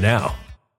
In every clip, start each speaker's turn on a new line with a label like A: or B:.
A: now.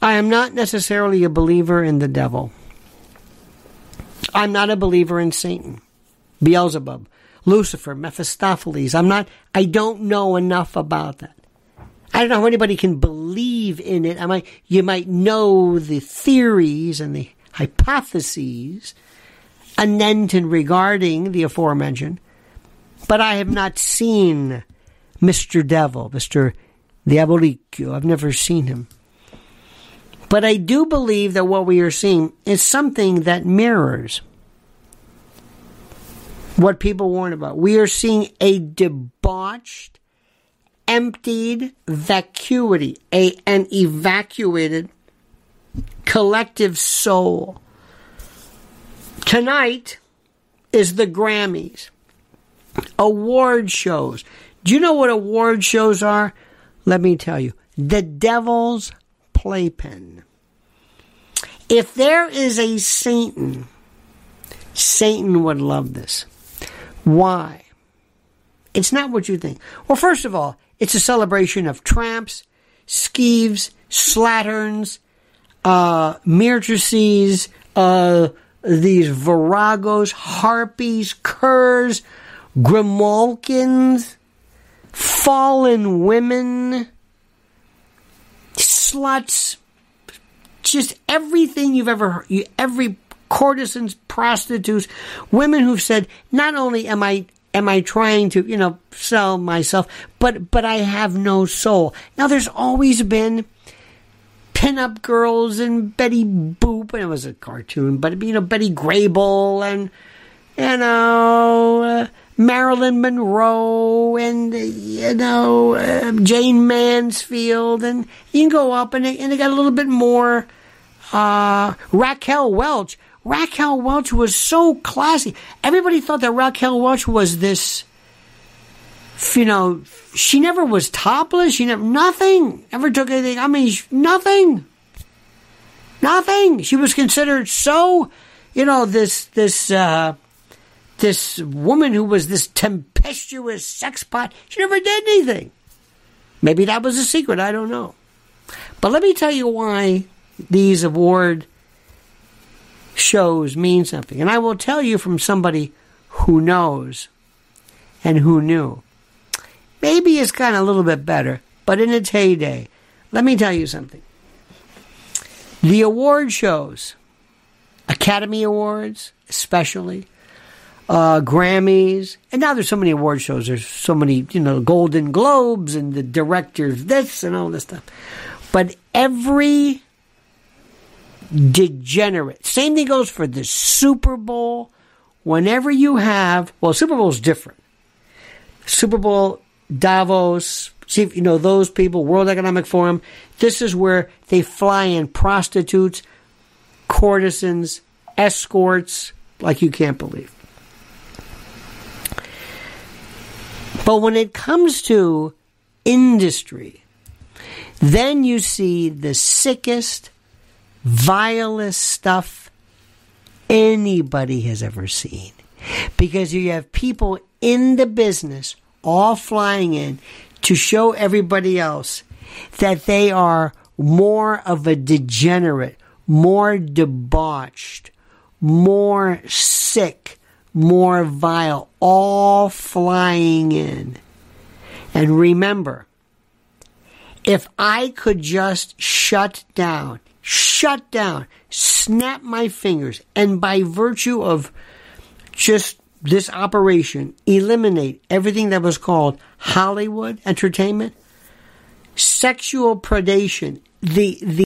B: I am not necessarily a believer in the devil. I'm not a believer in Satan, Beelzebub, Lucifer, Mephistopheles. I'm not, I don't know enough about that. I don't know how anybody can believe in it. I might, you might know the theories and the hypotheses anenton regarding the aforementioned, but I have not seen Mr. Devil, Mr. Diabolico. I've never seen him. But I do believe that what we are seeing is something that mirrors what people warn about. We are seeing a debauched, emptied vacuity, a, an evacuated collective soul. Tonight is the Grammys, award shows. Do you know what award shows are? let me tell you, the devil's playpen. If there is a Satan, Satan would love this. Why? It's not what you think. Well, first of all, it's a celebration of tramps, skeeves, slatterns, uh, meretrices, uh, these viragos, harpies, curs, grimalkins, fallen women, sluts, just everything you've ever heard, you, every courtesans, prostitutes, women who've said, not only am I am I trying to, you know, sell myself, but but I have no soul. Now there's always been pinup girls and Betty Boop, and it was a cartoon, but you know Betty Grable and you know uh, Marilyn Monroe and you know uh, Jayne Mansfield, and you can go up and it, and it got a little bit more. Uh, Raquel Welch. Raquel Welch was so classy. Everybody thought that Raquel Welch was this. You know, she never was topless. She never nothing ever took anything. I mean, nothing, nothing. She was considered so, you know, this this uh, this woman who was this tempestuous sex pot. She never did anything. Maybe that was a secret. I don't know. But let me tell you why these award shows mean something. And I will tell you from somebody who knows and who knew. Maybe it's gotten a little bit better, but in its heyday, let me tell you something. The award shows, Academy Awards especially, uh, Grammys, and now there's so many award shows. There's so many, you know, Golden Globes and the directors this and all this stuff. But every degenerate, same thing goes for the Super Bowl. Whenever you have, well, Super Bowl is different. Super Bowl, Davos, see if you know those people, World Economic Forum. This is where they fly in prostitutes, courtesans, escorts, like you can't believe. But when it comes to industry, then you see the sickest, vilest stuff anybody has ever seen. Because you have people in the business all flying in to show everybody else that they are more of a degenerate, more debauched, more sick, more vile, all flying in. And remember, if I could just shut down, shut down, snap my fingers, and by virtue of just this operation, eliminate everything that was called Hollywood entertainment, sexual predation, the, the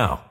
A: now.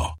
C: now.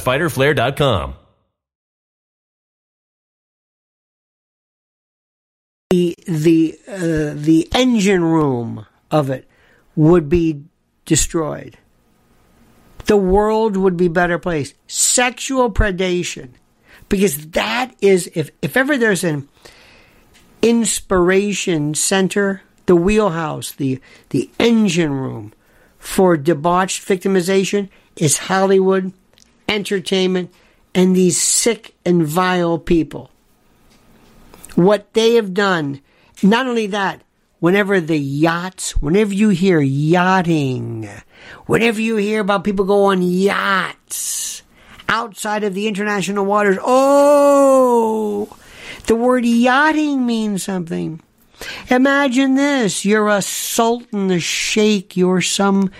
A: www.fighterflare.com.
B: the the uh, the engine room of it would be destroyed. The world would be better place. Sexual predation, because that is if if ever there's an inspiration center, the wheelhouse, the the engine room for debauched victimization is Hollywood, entertainment, and these sick and vile people what they have done. Not only that, whenever the yachts, whenever you hear yachting, whenever you hear about people go on yachts outside of the international waters, oh, the word yachting means something. Imagine this. You're a sultan, a sheikh, you're some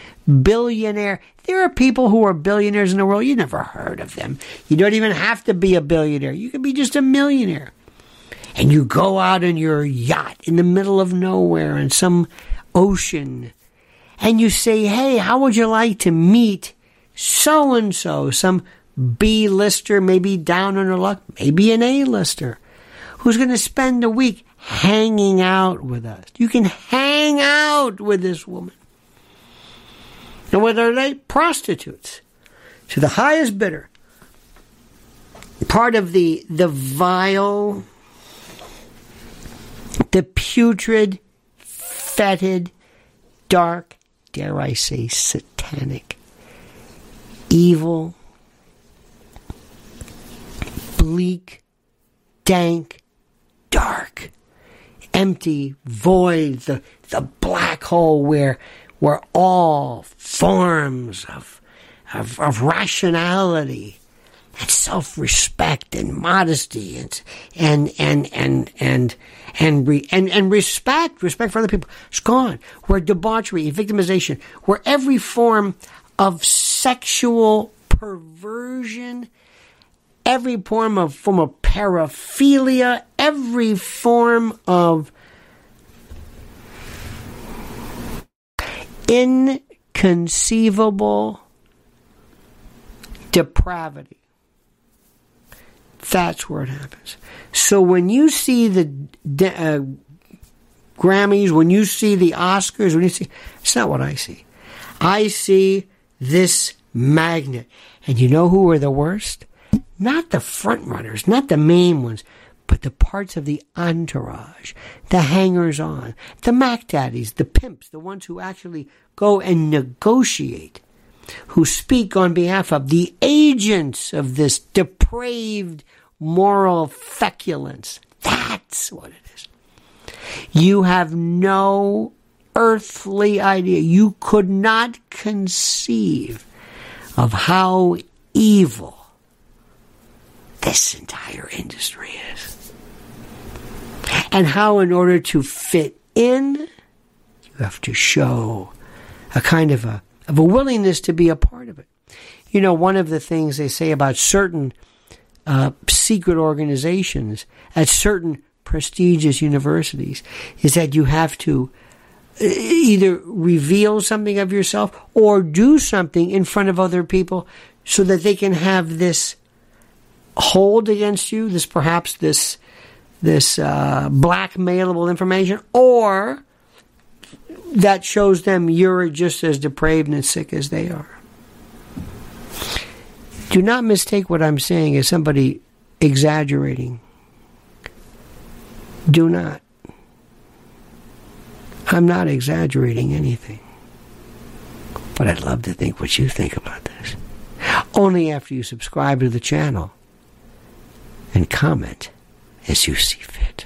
B: billionaire. There are people who are billionaires in the world. You never heard of them. You don't even have to be a billionaire. You could be just a millionaire and you go out in your yacht in the middle of nowhere in some ocean and you say, Hey, how would you like to meet so and so, some B lister, maybe down on her luck, maybe an A lister, who's going to spend a week hanging out with us? You can hang out with this woman. And what are they? Prostitutes. To the highest bidder. Part of the, the vile the putrid, fetid, dark, dare I say, satanic, evil, bleak, dank, dark, empty, void, the, the black hole where, where all forms of, of, of rationality and self-respect and modesty and, and, and, and, and, and, re, and, and respect, respect for other people, it's gone. Where debauchery, and victimization, where every form of sexual perversion, every form of form of paraphilia, every form of inconceivable depravity. That's where it happens. So when you see the uh, Grammys, when you see the Oscars, when you see, it's not what I see. I see this magnet. And you know who are the worst? Not the front runners, not the main ones, but the parts of the entourage, the hangers on, the Mac Daddies, the pimps, the ones who actually go and negotiate, who speak on behalf of the agents of this depraved moral feculence. That's what it is. You have no earthly idea. You could not conceive of how evil this entire industry is. And how, in order to fit in, you have to show a kind of a, of a willingness to be a part of it. You know, one of the things they say about certain uh, secret organizations at certain prestigious universities is that you have to uh, either reveal something of yourself or do something in front of other people so that they can have this hold against you, this perhaps this this uh, blackmailable information, or that shows them you're just as depraved and sick as they are. Do not mistake what I'm saying as somebody exaggerating. Do not. I'm not exaggerating anything. But I'd love to think what you think about this. Only after you subscribe to the channel and comment as you see fit.